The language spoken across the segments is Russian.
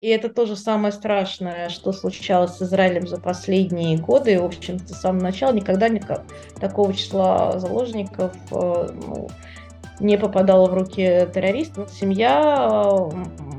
И это тоже самое страшное, что случалось с Израилем за последние годы. В общем-то, с самого начала никогда никак такого числа заложников э, ну, не попадало в руки террористов. Семья,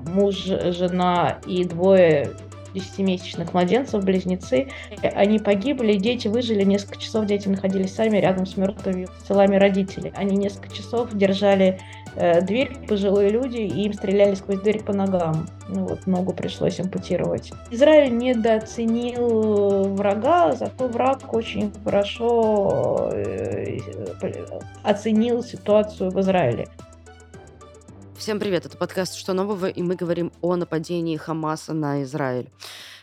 муж, жена и двое десятимесячных младенцев, близнецы. Они погибли, дети выжили, несколько часов дети находились сами рядом с мертвыми телами родителей. Они несколько часов держали э, дверь, пожилые люди, и им стреляли сквозь дверь по ногам. Ну вот, ногу пришлось ампутировать. Израиль недооценил врага, зато враг очень хорошо э, оценил ситуацию в Израиле. Всем привет, это подкаст «Что нового?» и мы говорим о нападении Хамаса на Израиль.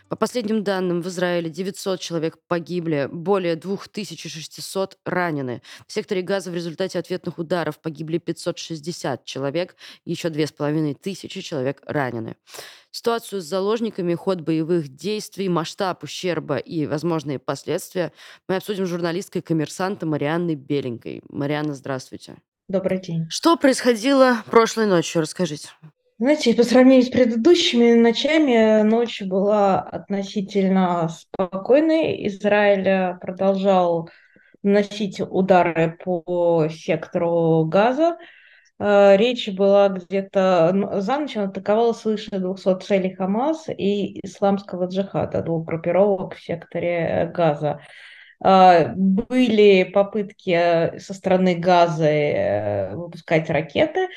По последним данным, в Израиле 900 человек погибли, более 2600 ранены. В секторе Газа в результате ответных ударов погибли 560 человек, еще 2500 человек ранены. Ситуацию с заложниками, ход боевых действий, масштаб ущерба и возможные последствия мы обсудим с журналисткой коммерсанта Марианной Беленькой. Марианна, здравствуйте. Добрый день. Что происходило прошлой ночью? Расскажите. Знаете, по сравнению с предыдущими ночами, ночь была относительно спокойной. Израиль продолжал наносить удары по сектору газа. Э, речь была где-то за ночь, он атаковал свыше 200 целей Хамас и исламского джихада, двух группировок в секторе газа. А, были попытки э, со стороны Газа э, выпускать ракеты.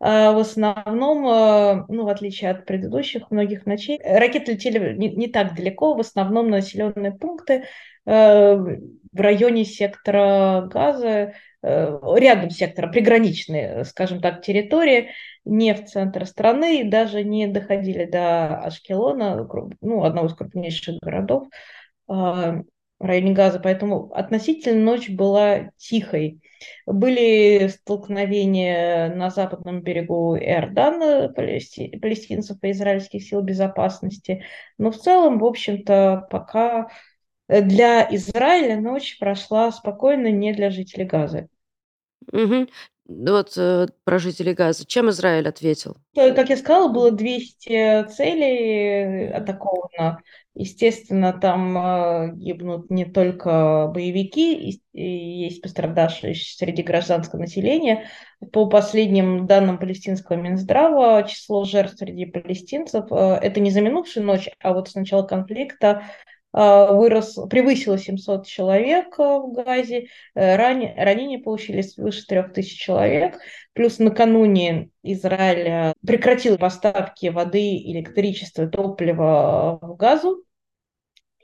А, в основном, э, ну, в отличие от предыдущих многих ночей, ракеты летели не, не так далеко, в основном на населенные пункты в районе сектора газа, рядом сектора, приграничные, скажем так, территории, не в центр страны, даже не доходили до Ашкелона, ну, одного из крупнейших городов. В районе Газа, поэтому относительно ночь была тихой. Были столкновения на западном берегу Иордана палестинцев и израильских сил безопасности, но в целом, в общем-то, пока для Израиля ночь прошла спокойно, не для жителей Газы. Угу. Вот э, про жителей Газа. Чем Израиль ответил? Как я сказала, было 200 целей атаковано. Естественно, там э, гибнут не только боевики, и, и есть пострадавшие среди гражданского населения. По последним данным палестинского Минздрава, число жертв среди палестинцев, э, это не за минувшую ночь, а вот с начала конфликта вырос, превысило 700 человек а, в Газе, э, Ран, ранения получили свыше 3000 человек, плюс накануне Израиль прекратил поставки воды, электричества, топлива в Газу,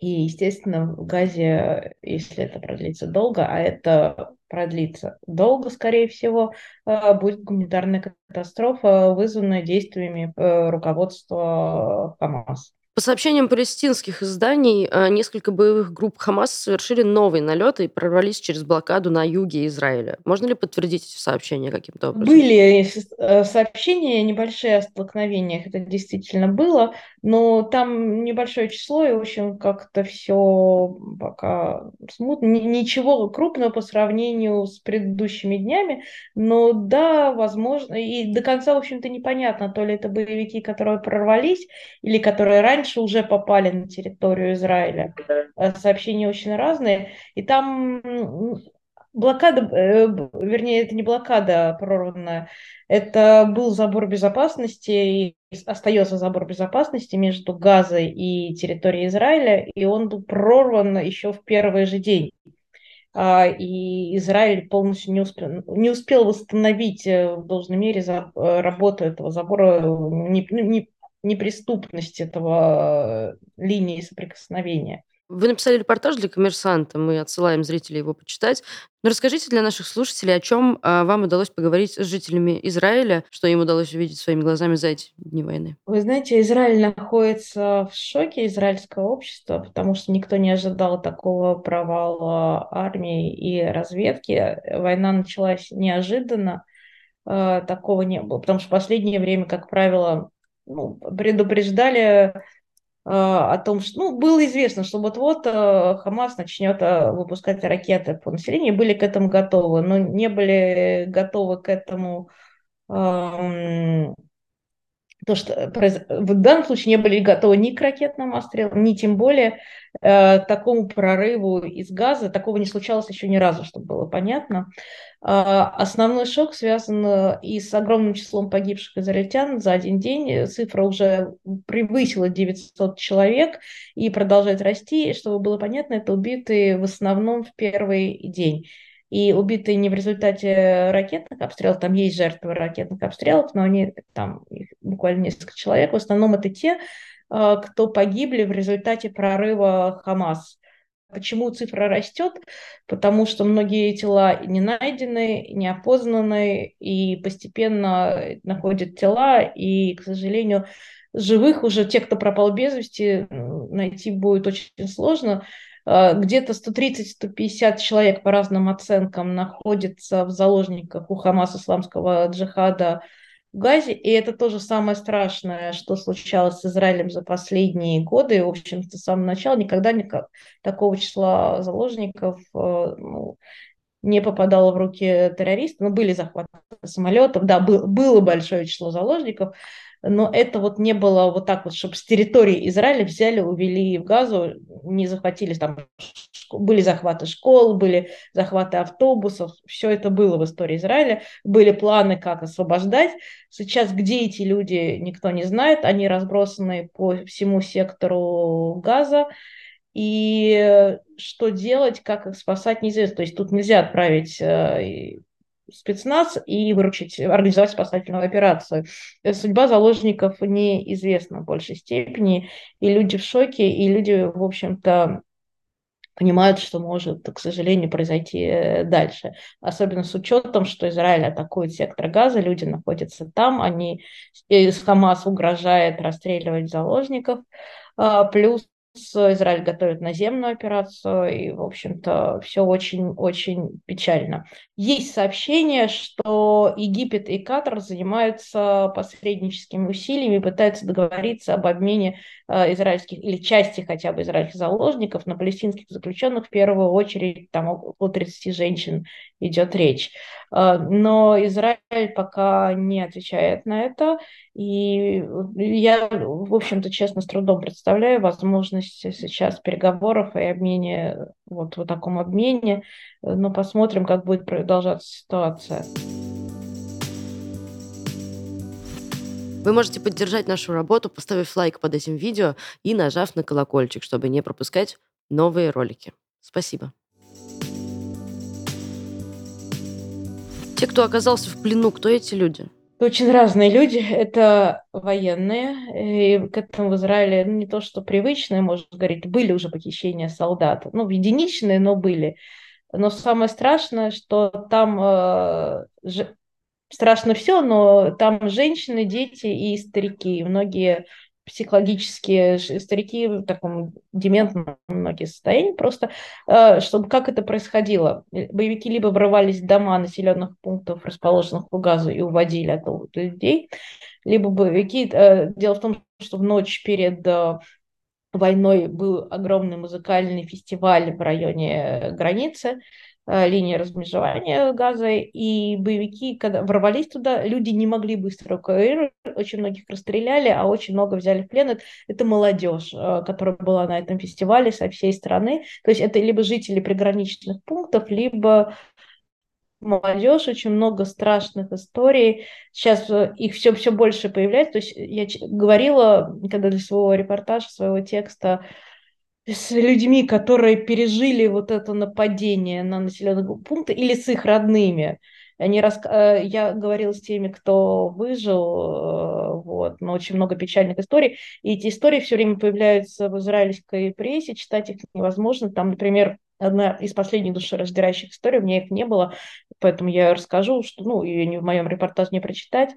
и, естественно, в Газе, если это продлится долго, а это продлится долго, скорее всего, а, будет гуманитарная катастрофа, вызванная действиями э, руководства Хамас. По сообщениям палестинских изданий, э, несколько боевых групп Хамас совершили новые налеты и прорвались через блокаду на юге Израиля. Можно ли подтвердить эти сообщения каким-то образом? Были э, сообщения небольшие о столкновениях, это действительно было, но там небольшое число, и, в общем, как-то все пока смутно. Ничего крупного по сравнению с предыдущими днями, но да, возможно, и до конца, в общем-то, непонятно, то ли это боевики, которые прорвались, или которые раньше раньше уже попали на территорию Израиля. Э, сообщения очень разные. И там блокада, э, вернее, это не блокада прорванная, это был забор безопасности, и остается забор безопасности между Газой и территорией Израиля, и он был прорван еще в первый же день. А, и Израиль полностью не успел, не успел восстановить э, в должной мере работу этого забора, не, не, неприступность этого э, линии соприкосновения. Вы написали репортаж для «Коммерсанта», мы отсылаем зрителей его почитать. Но расскажите для наших слушателей, о чем а, вам удалось поговорить с жителями Израиля, что им удалось увидеть своими глазами за эти дни войны. Вы знаете, Израиль находится в шоке, израильское общество, потому что никто не ожидал такого провала армии и разведки. Война началась неожиданно, э, такого не было, потому что в последнее время, как правило, ну, предупреждали э, о том, что ну, было известно, что вот-вот э, Хамас начнет э, выпускать ракеты по населению, были к этому готовы, но не были готовы к этому то, что в данном случае не были готовы ни к ракетным обстрелам, ни тем более э, такому прорыву из газа. Такого не случалось еще ни разу, чтобы было понятно. Э, основной шок связан э, и с огромным числом погибших израильтян за один день. Цифра уже превысила 900 человек и продолжает расти. Чтобы было понятно, это убитые в основном в первый день и убитые не в результате ракетных обстрелов, там есть жертвы ракетных обстрелов, но они там буквально несколько человек, в основном это те, а, кто погибли в результате прорыва Хамас. Почему цифра растет? Потому что многие тела не найдены, не опознаны, и постепенно находят тела, и, к сожалению, живых уже, тех, кто пропал без вести, найти будет очень сложно. Э, где-то 130-150 человек по разным оценкам находится в заложниках у Хамас исламского джихада в Газе, и это тоже самое страшное, что случалось с Израилем за последние годы. В общем-то, с самого начала никогда никак, такого числа заложников э, ну, не попадало в руки террористов. Ну, были захваты самолетов, да, был, было большое число заложников, но это вот не было вот так вот, чтобы с территории Израиля взяли, увели в Газу, не захватили там, были захваты школ, были захваты автобусов, все это было в истории Израиля, были планы, как освобождать. Сейчас где эти люди, никто не знает, они разбросаны по всему сектору Газа, и что делать, как их спасать, неизвестно. То есть тут нельзя отправить э, спецназ и выручить, организовать спасательную операцию. Судьба заложников неизвестна в большей степени, и люди в шоке, и люди, в общем-то, понимают, что может, к сожалению, произойти э, дальше. Особенно с учетом, что Израиль атакует сектор газа, люди находятся там, они Хамас угрожает расстреливать заложников, а, плюс Израиль готовит наземную операцию, и, в общем-то, все очень-очень печально. Есть сообщение, что Египет и Катар занимаются посредническими усилиями, пытаются договориться об обмене э, израильских или части хотя бы израильских заложников на палестинских заключенных, в первую очередь, там около 30 женщин идет речь. Э, но Израиль пока не отвечает на это, и я, в общем-то, честно, с трудом представляю возможность сейчас переговоров и обмене, вот в таком обмене, но посмотрим, как будет продолжаться ситуация. Вы можете поддержать нашу работу, поставив лайк под этим видео и нажав на колокольчик, чтобы не пропускать новые ролики. Спасибо. Те, кто оказался в плену, кто эти люди? очень разные люди. Это военные. И к этому в Израиле ну, не то, что привычные, можно говорить, были уже похищения солдат. Ну, единичные, но были. Но самое страшное, что там э, ж... страшно все, но там женщины, дети и старики. И многие психологические старики в таком дементном многие состоянии, просто э, чтобы как это происходило. Боевики либо врывались в дома населенных пунктов, расположенных по газу, и уводили оттуда людей, либо боевики... Э, дело в том, что в ночь перед э, войной был огромный музыкальный фестиваль в районе границы, Э, линии размежевания газа, и боевики, когда ворвались туда, люди не могли быстро эвакуировать, очень многих расстреляли, а очень много взяли в плен. Это, это молодежь, э, которая была на этом фестивале со всей страны. То есть это либо жители приграничных пунктов, либо молодежь, очень много страшных историй. Сейчас э, их все, все больше появляется. То есть я говорила, когда для своего репортажа, своего текста, с людьми, которые пережили вот это нападение на населенные пункты, или с их родными. Они рас... Э, я говорила с теми, кто выжил, э, вот, но очень много печальных историй. И эти истории все время появляются в израильской прессе, читать их невозможно. Там, например, одна из последних душераздирающих историй, у меня их не было, поэтому я расскажу, что, ну, ее не в моем репортаже не прочитать.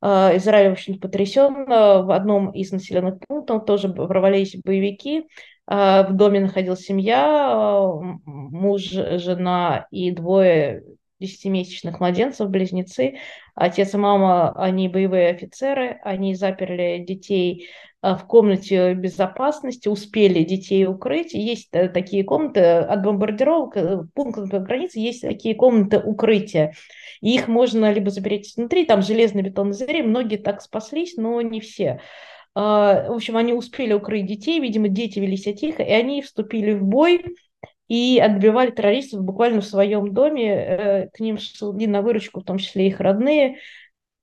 Э, Израиль, в общем, потрясен. В одном из населенных пунктов тоже ворвались боевики, в доме находилась семья, муж, жена и двое десятимесячных младенцев, близнецы. Отец и мама, они боевые офицеры, они заперли детей а, в комнате безопасности, успели детей укрыть. Есть э, такие комнаты от бомбардировок, э, пунктов границы, есть такие комнаты укрытия. Их можно либо запереть внутри, там железный бетонный двери, многие так спаслись, но не все. А, в общем, они успели укрыть детей, видимо, дети вели себя тихо, и они вступили в бой и отбивали террористов буквально в своем доме. Э, к ним шли на выручку, в том числе их родные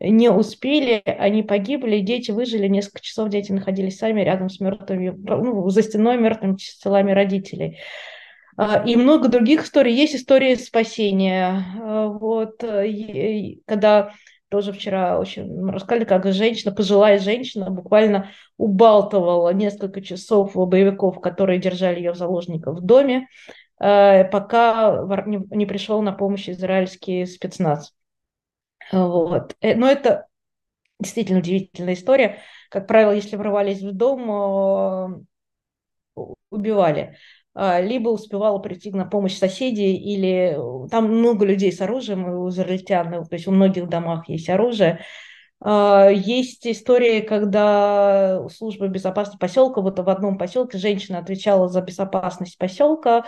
не успели, они погибли, дети выжили, несколько часов дети находились сами рядом с мертвыми, ну, за стеной мертвыми телами родителей. А, и много других историй. Есть истории спасения. А, вот, э, когда тоже вчера очень рассказали, как женщина, пожилая женщина, буквально убалтывала несколько часов боевиков, которые держали ее заложников в доме, э, пока не пришел на помощь израильский спецназ. Вот. Э, но это действительно удивительная история. Как правило, если врывались в дом, э, убивали. А, либо успевала прийти на помощь соседей, или э, там много людей с оружием у израильтян, то есть у многих домах есть оружие. А, есть истории, когда служба безопасности поселка, вот в одном поселке женщина отвечала за безопасность поселка,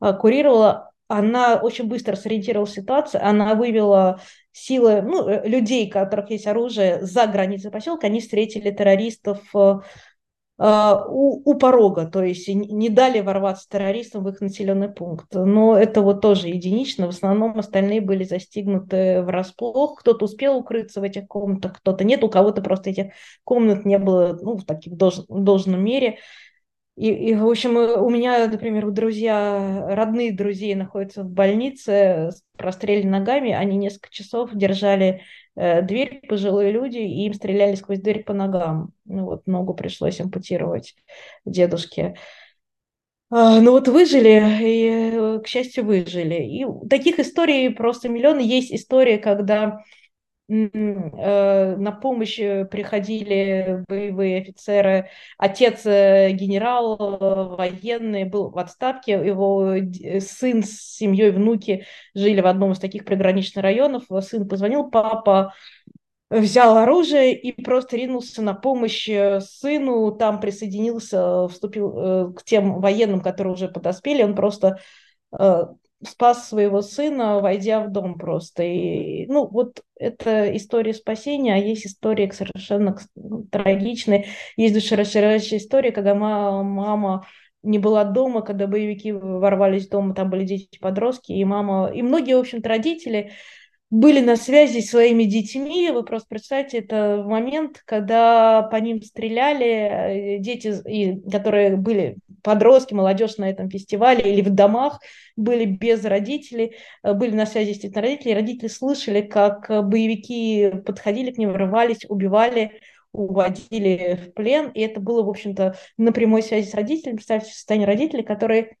а, курировала, она очень быстро сориентировала ситуацию, она вывела силы, ну, э, людей, у которых есть оружие, за границей поселка, они встретили террористов э, у, у порога, то есть не дали ворваться террористам в их населенный пункт. Но это вот тоже единично, в основном остальные были застигнуты врасплох, кто-то успел укрыться в этих комнатах, кто-то нет, у кого-то просто этих комнат не было ну, в таких долж, должном мере. И, и, в общем, у меня, например, друзья, родные друзей находятся в больнице с ногами. Они несколько часов держали э, дверь, пожилые люди, и им стреляли сквозь дверь по ногам. Ну вот, ногу пришлось ампутировать дедушке. А, ну вот выжили, и, э, к счастью, выжили. И таких историй просто миллионы. Есть история, когда Э, на помощь э, приходили боевые офицеры. Отец э, генерал военный был в отставке, его сын с семьей, внуки жили в одном из таких приграничных районов. Сын позвонил, папа взял оружие и просто ринулся на помощь сыну, там присоединился, вступил к тем военным, которые уже подоспели, он просто спас своего сына, войдя в дом просто. И, ну, вот это история спасения, а есть история совершенно ну, трагичная. Есть душераздирающая история, когда мама не была дома, когда боевики ворвались в дом, там были дети-подростки, и мама, и многие, в общем-то, родители были на связи с своими детьми. Вы просто представьте, это момент, когда по ним стреляли э, дети, которые были подростки, молодежь на этом фестивале или в домах, были без родителей, э, были на связи с этими родителями. Родители слышали, как боевики подходили к ним, врывались, убивали, уводили в плен. И это было, в общем-то, на прямой связи с родителями. Представьте состояние родителей, которые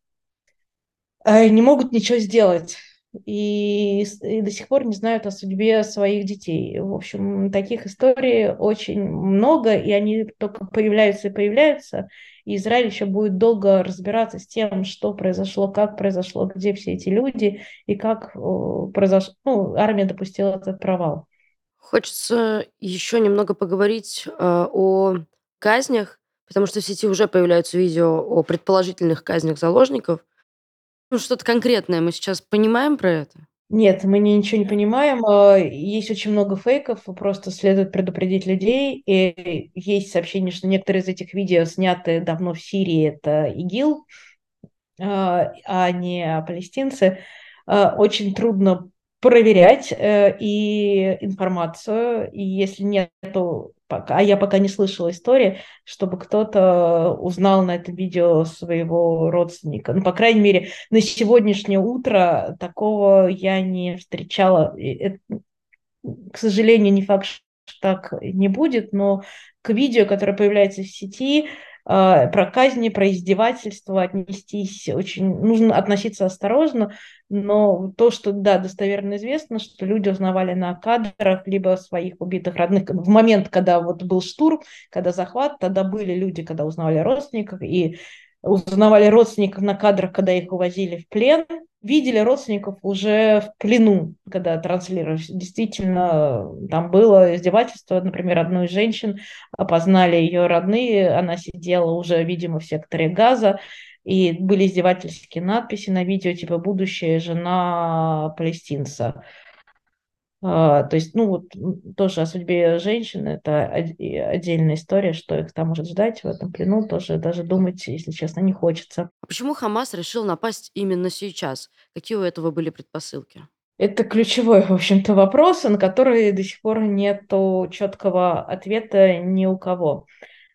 э, не могут ничего сделать и, и до сих пор не знают о судьбе своих детей. В общем, таких историй очень много, и они только появляются и появляются. И Израиль еще будет долго разбираться с тем, что произошло, как произошло, где все эти люди, и как произошло, ну, армия допустила этот провал. Хочется еще немного поговорить э, о казнях, потому что в сети уже появляются видео о предположительных казнях заложников. Ну, что-то конкретное мы сейчас понимаем про это? Нет, мы ничего не понимаем. А, есть очень много фейков, просто следует предупредить людей. И есть сообщение, что некоторые из этих видео сняты давно в Сирии, это ИГИЛ, а, а не палестинцы. А, очень трудно проверять э, и информацию, и если нету пока, я пока не слышала истории, чтобы кто-то узнал на этом видео своего родственника. Ну, по крайней мере, на сегодняшнее утро такого я не встречала. Это, к сожалению, не факт, что так не будет, но к видео, которое появляется в сети, про казни, про издевательства отнестись очень, нужно относиться осторожно, но то, что, да, достоверно известно, что люди узнавали на кадрах либо своих убитых родных, в момент, когда вот был штурм, когда захват, тогда были люди, когда узнавали родственников, и узнавали родственников на кадрах, когда их увозили в плен, видели родственников уже в плену, когда транслировали. Действительно, там было издевательство, например, одной из женщин, опознали ее родные, она сидела уже, видимо, в секторе газа, и были издевательские надписи на видео, типа «Будущая жена палестинца». А, то есть, ну, вот тоже о судьбе женщин, это отдельная история, что их там может ждать в этом плену, тоже даже думать, если честно, не хочется. А почему Хамас решил напасть именно сейчас? Какие у этого были предпосылки? Это ключевой, в общем-то, вопрос, на который до сих пор нет четкого ответа ни у кого.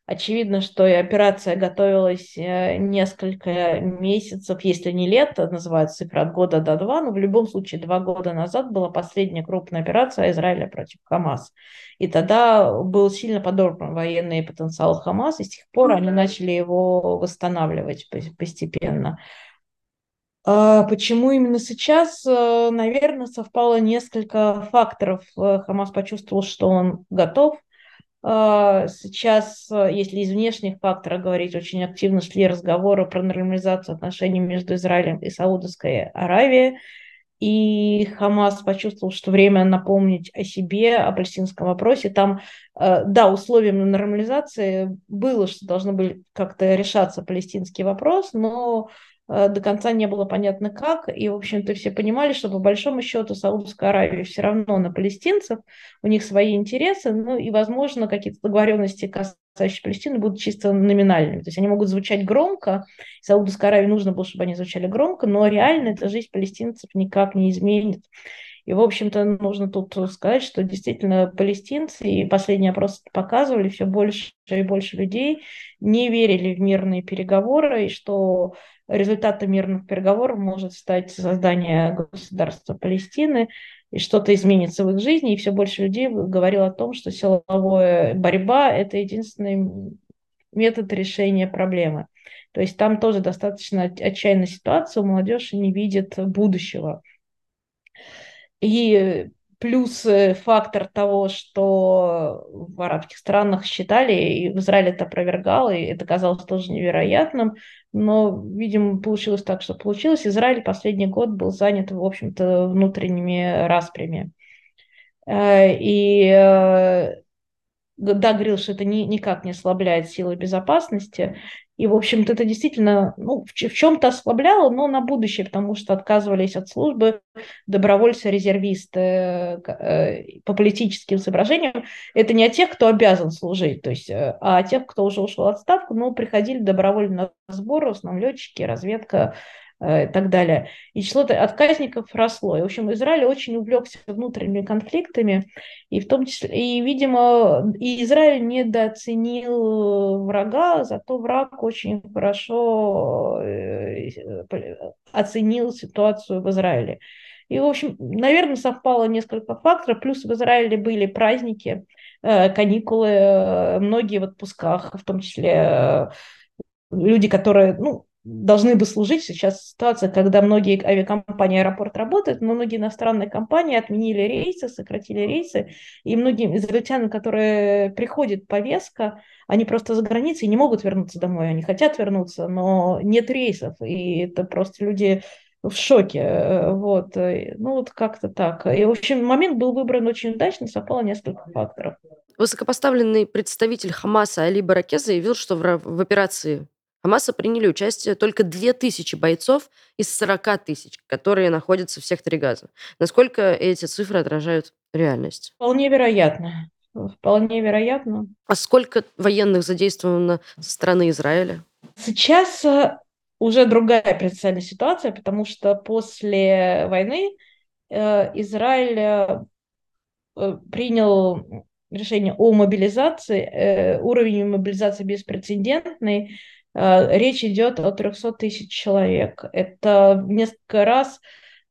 Очевидно, что и операция готовилась э, несколько месяцев, если не лет, называется цифра от года до два, но в любом случае два года назад была последняя крупная операция Израиля против Хамас. И тогда был сильно подорван военный потенциал Хамас, и с тех пор они начали его восстанавливать постепенно. А почему именно сейчас? Э, Наверное, совпало несколько факторов. Э, Хамас почувствовал, что он готов – а, сейчас, э, если из внешних факторов говорить, очень активно шли разговоры про нормализацию отношений между Израилем и Саудовской Аравией. И Хамас почувствовал, что время напомнить о себе, о палестинском вопросе. Там, э, да, условием нормализации было, что должны были как-то решаться палестинский вопрос, но до конца не было понятно как, и, в общем-то, все понимали, что по большому счету Саудовская Аравия все равно на палестинцев, у них свои интересы, ну и, возможно, какие-то договоренности, касающиеся Палестины, будут чисто номинальными. То есть они могут звучать громко, Саудовской Аравии нужно было, чтобы они звучали громко, но реально эта жизнь палестинцев никак не изменит. И, в общем-то, нужно тут сказать, что действительно палестинцы, и последние опросы показывали, все больше и больше людей не верили в мирные переговоры, и что результатом мирных переговоров может стать создание государства Палестины, и что-то изменится в их жизни, и все больше людей говорило о том, что силовая борьба – это единственный метод решения проблемы. То есть там тоже достаточно отчаянная ситуация, молодежь не видит будущего. И плюс э, фактор того, что в арабских странах считали, и в Израиле это опровергало, и это казалось тоже невероятным, но, видимо, получилось так, что получилось. Израиль последний год был занят, в общем-то, внутренними распрями. Э, и э, да, говорил, что это ни, никак не ослабляет силы безопасности, и, в общем-то, это действительно ну, в, в чем-то ослабляло, но на будущее, потому что отказывались от службы добровольцы-резервисты э, по политическим соображениям. Это не о тех, кто обязан служить, то есть, э, а о тех, кто уже ушел в отставку, но приходили добровольно на сборы, в основном летчики, разведка, и так далее. И число отказников росло. И, в общем, Израиль очень увлекся внутренними конфликтами, и в том числе, и, видимо, и Израиль недооценил врага, зато враг очень хорошо э, оценил ситуацию в Израиле. И, в общем, наверное, совпало несколько факторов. Плюс в Израиле были праздники, э, каникулы, многие в отпусках, в том числе люди, которые, ну, должны бы служить. Сейчас ситуация, когда многие авиакомпании аэропорт работают, но многие иностранные компании отменили рейсы, сократили рейсы, и многим израильтянам, которые приходят повестка, они просто за границей не могут вернуться домой, они хотят вернуться, но нет рейсов, и это просто люди в шоке, вот, ну вот как-то так. И, в общем, момент был выбран очень удачно, совпало несколько факторов. Высокопоставленный представитель Хамаса Али Бараке заявил, что в, в операции Хамаса приняли участие только 2000 бойцов из 40 тысяч, которые находятся в секторе газа. Насколько эти цифры отражают реальность? Вполне вероятно. Вполне вероятно. А сколько военных задействовано со стороны Израиля? Сейчас э, уже другая принципиальная ситуация, потому что после войны э, Израиль э, принял решение о мобилизации, уровень мобилизации беспрецедентный, речь идет о 300 тысяч человек. Это в несколько раз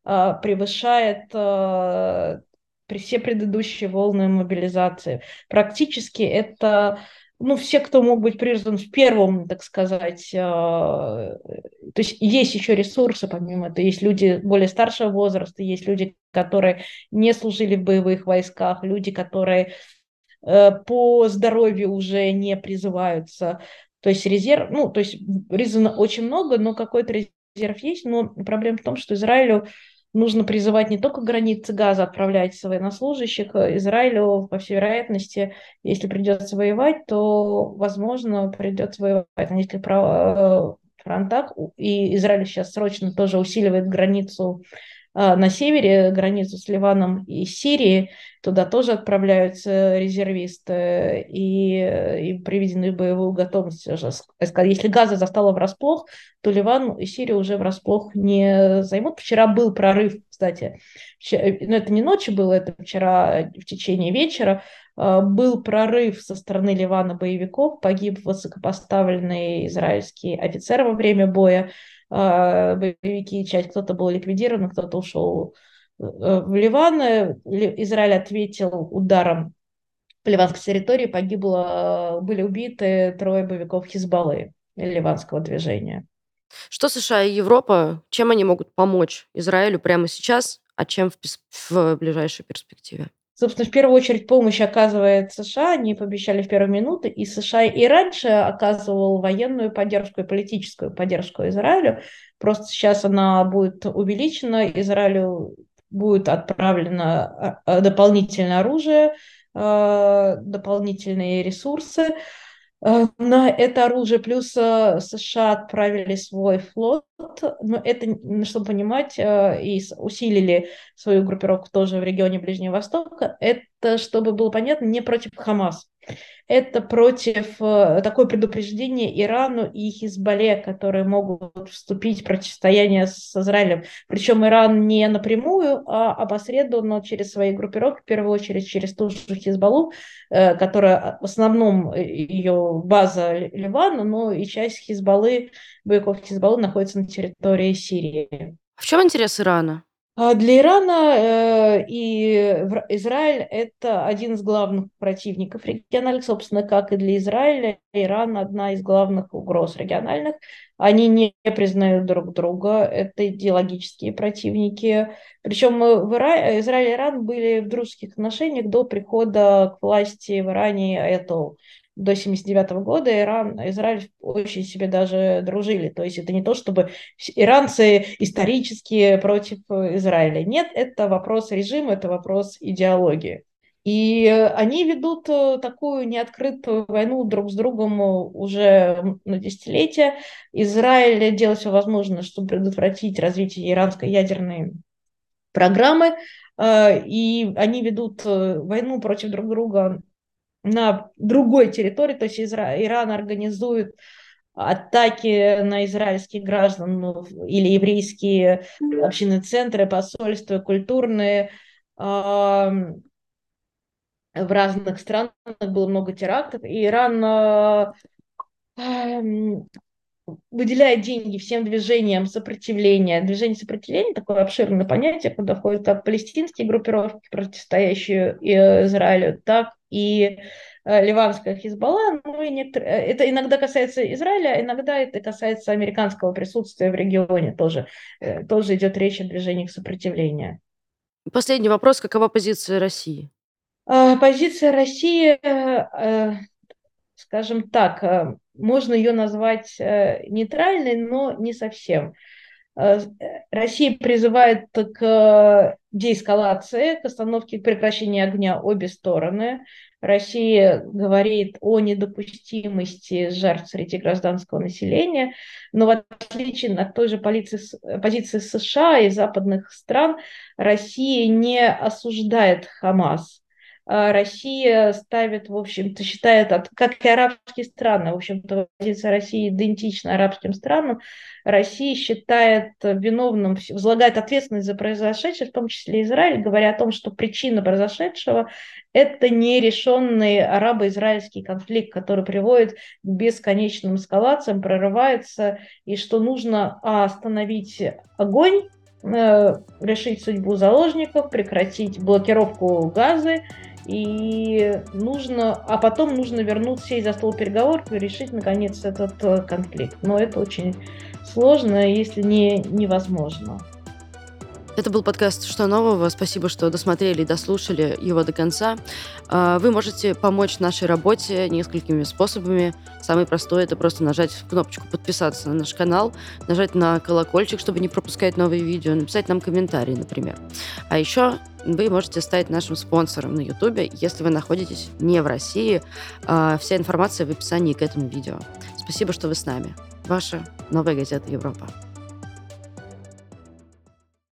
э, превышает э, при все предыдущие волны мобилизации. Практически это ну, все, кто мог быть призван в первом, так сказать, то есть есть еще ресурсы помимо этого, есть люди более старшего возраста, есть люди, которые не служили в боевых войсках, люди, которые по здоровью уже не призываются. То есть резерв, ну, то есть призвано очень много, но какой-то резерв есть, но проблема в том, что Израилю нужно призывать не только границы газа отправлять военнослужащих. Израилю, по всей вероятности, если придется воевать, то, возможно, придется воевать на нескольких э, фронтах. И Израиль сейчас срочно тоже усиливает границу на севере, границу с Ливаном и Сирией, туда тоже отправляются резервисты и, и приведены в боевую готовность. Если Газа застала врасплох, то Ливан и Сирия уже врасплох не займут. Вчера был прорыв, кстати, но ну, это не ночью было, это вчера в течение вечера, а, был прорыв со стороны Ливана боевиков, погиб высокопоставленный израильский офицер во время боя, а, боевики, часть кто-то был ликвидирован, кто-то ушел э, в Ливан. Израиль ответил ударом по ливанской территории, погибло, были убиты трое боевиков Хизбаллы, ливанского движения. Что США и Европа, чем они могут помочь Израилю прямо сейчас, а чем в, в ближайшей перспективе? Собственно, в первую очередь помощь оказывает США, они пообещали в первые минуты, и США и раньше оказывал военную поддержку и политическую поддержку Израилю. Просто сейчас она будет увеличена, Израилю будет отправлено а, а, дополнительное оружие, а, дополнительные ресурсы. Э, на это оружие, плюс э, США отправили свой флот, но это, чтобы понимать, э, и усилили свою группировку тоже в регионе Ближнего Востока, это, чтобы было понятно, не против Хамас это против э, такое предупреждение Ирану и Хизбалле, которые могут вступить в противостояние с Израилем. Причем Иран не напрямую, а опосредованно через свои группировки, в первую очередь через ту же Хизбаллу, э, которая в основном э, ее база Ливана, но и часть Хизбаллы, боевиков Хизбаллы находится на территории Сирии. В чем интерес Ирана? А для Ирана э, и Израиль это один из главных противников региональных, собственно, как и для Израиля. Иран одна из главных угроз региональных. Они не признают друг друга, это идеологические противники. Причем Ира... Израиль и Иран были в дружеских отношениях до прихода к власти в Иране Аятол до 79 года Иран, Израиль очень себе даже дружили. То есть это не то, чтобы иранцы исторически против Израиля. Нет, это вопрос режима, это вопрос идеологии. И они ведут э, такую неоткрытую войну друг с другом уже на десятилетия. Израиль делает все возможное, чтобы предотвратить развитие иранской ядерной программы. Э, и они ведут э, войну против друг друга на другой территории, то есть Изра... Иран организует атаки на израильских граждан ну, или еврейские общины центры, посольства, культурные. В разных странах было много терактов, и Иран э, выделяет деньги всем движениям сопротивления. Движение сопротивления – такое обширное понятие, куда входят как палестинские группировки, противостоящие Израилю, так и э, ливанская Хизбалла, ну и некоторые, э, это иногда касается Израиля, иногда это касается американского присутствия в регионе тоже, э, тоже идет речь о движениях сопротивления. Последний вопрос, какова позиция России? А, позиция России, скажем так, можно ее назвать нейтральной, но не совсем. Россия призывает к деэскалации, к остановке, к прекращению огня обе стороны. Россия говорит о недопустимости жертв среди гражданского населения, но в отличие от той же полиции, позиции США и западных стран, Россия не осуждает Хамас. А, Россия ставит, в общем-то, считает, как и арабские страны, в общем-то, позиция России идентична арабским странам, Россия считает виновным, возлагает ответственность за произошедшее, в том числе Израиль, говоря о том, что причина произошедшего – это нерешенный арабо-израильский конфликт, который приводит к бесконечным эскалациям, прорывается, и что нужно а, остановить огонь, э, решить судьбу заложников, прекратить блокировку газа, и нужно, а потом нужно вернуться сесть за стол переговоров и решить наконец этот э, конфликт. Но это очень сложно, если не невозможно. Это был подкаст «Что нового?». Спасибо, что досмотрели и дослушали его до конца. А, вы можете помочь нашей работе несколькими способами. Самый простой – это просто нажать кнопочку «Подписаться» на наш канал, нажать на колокольчик, чтобы не пропускать новые видео, написать нам комментарий, например. А еще вы можете стать нашим спонсором на YouTube, если вы находитесь не в России. А, вся информация в описании к этому видео. Спасибо, что вы с нами. Ваша новая газета Европа.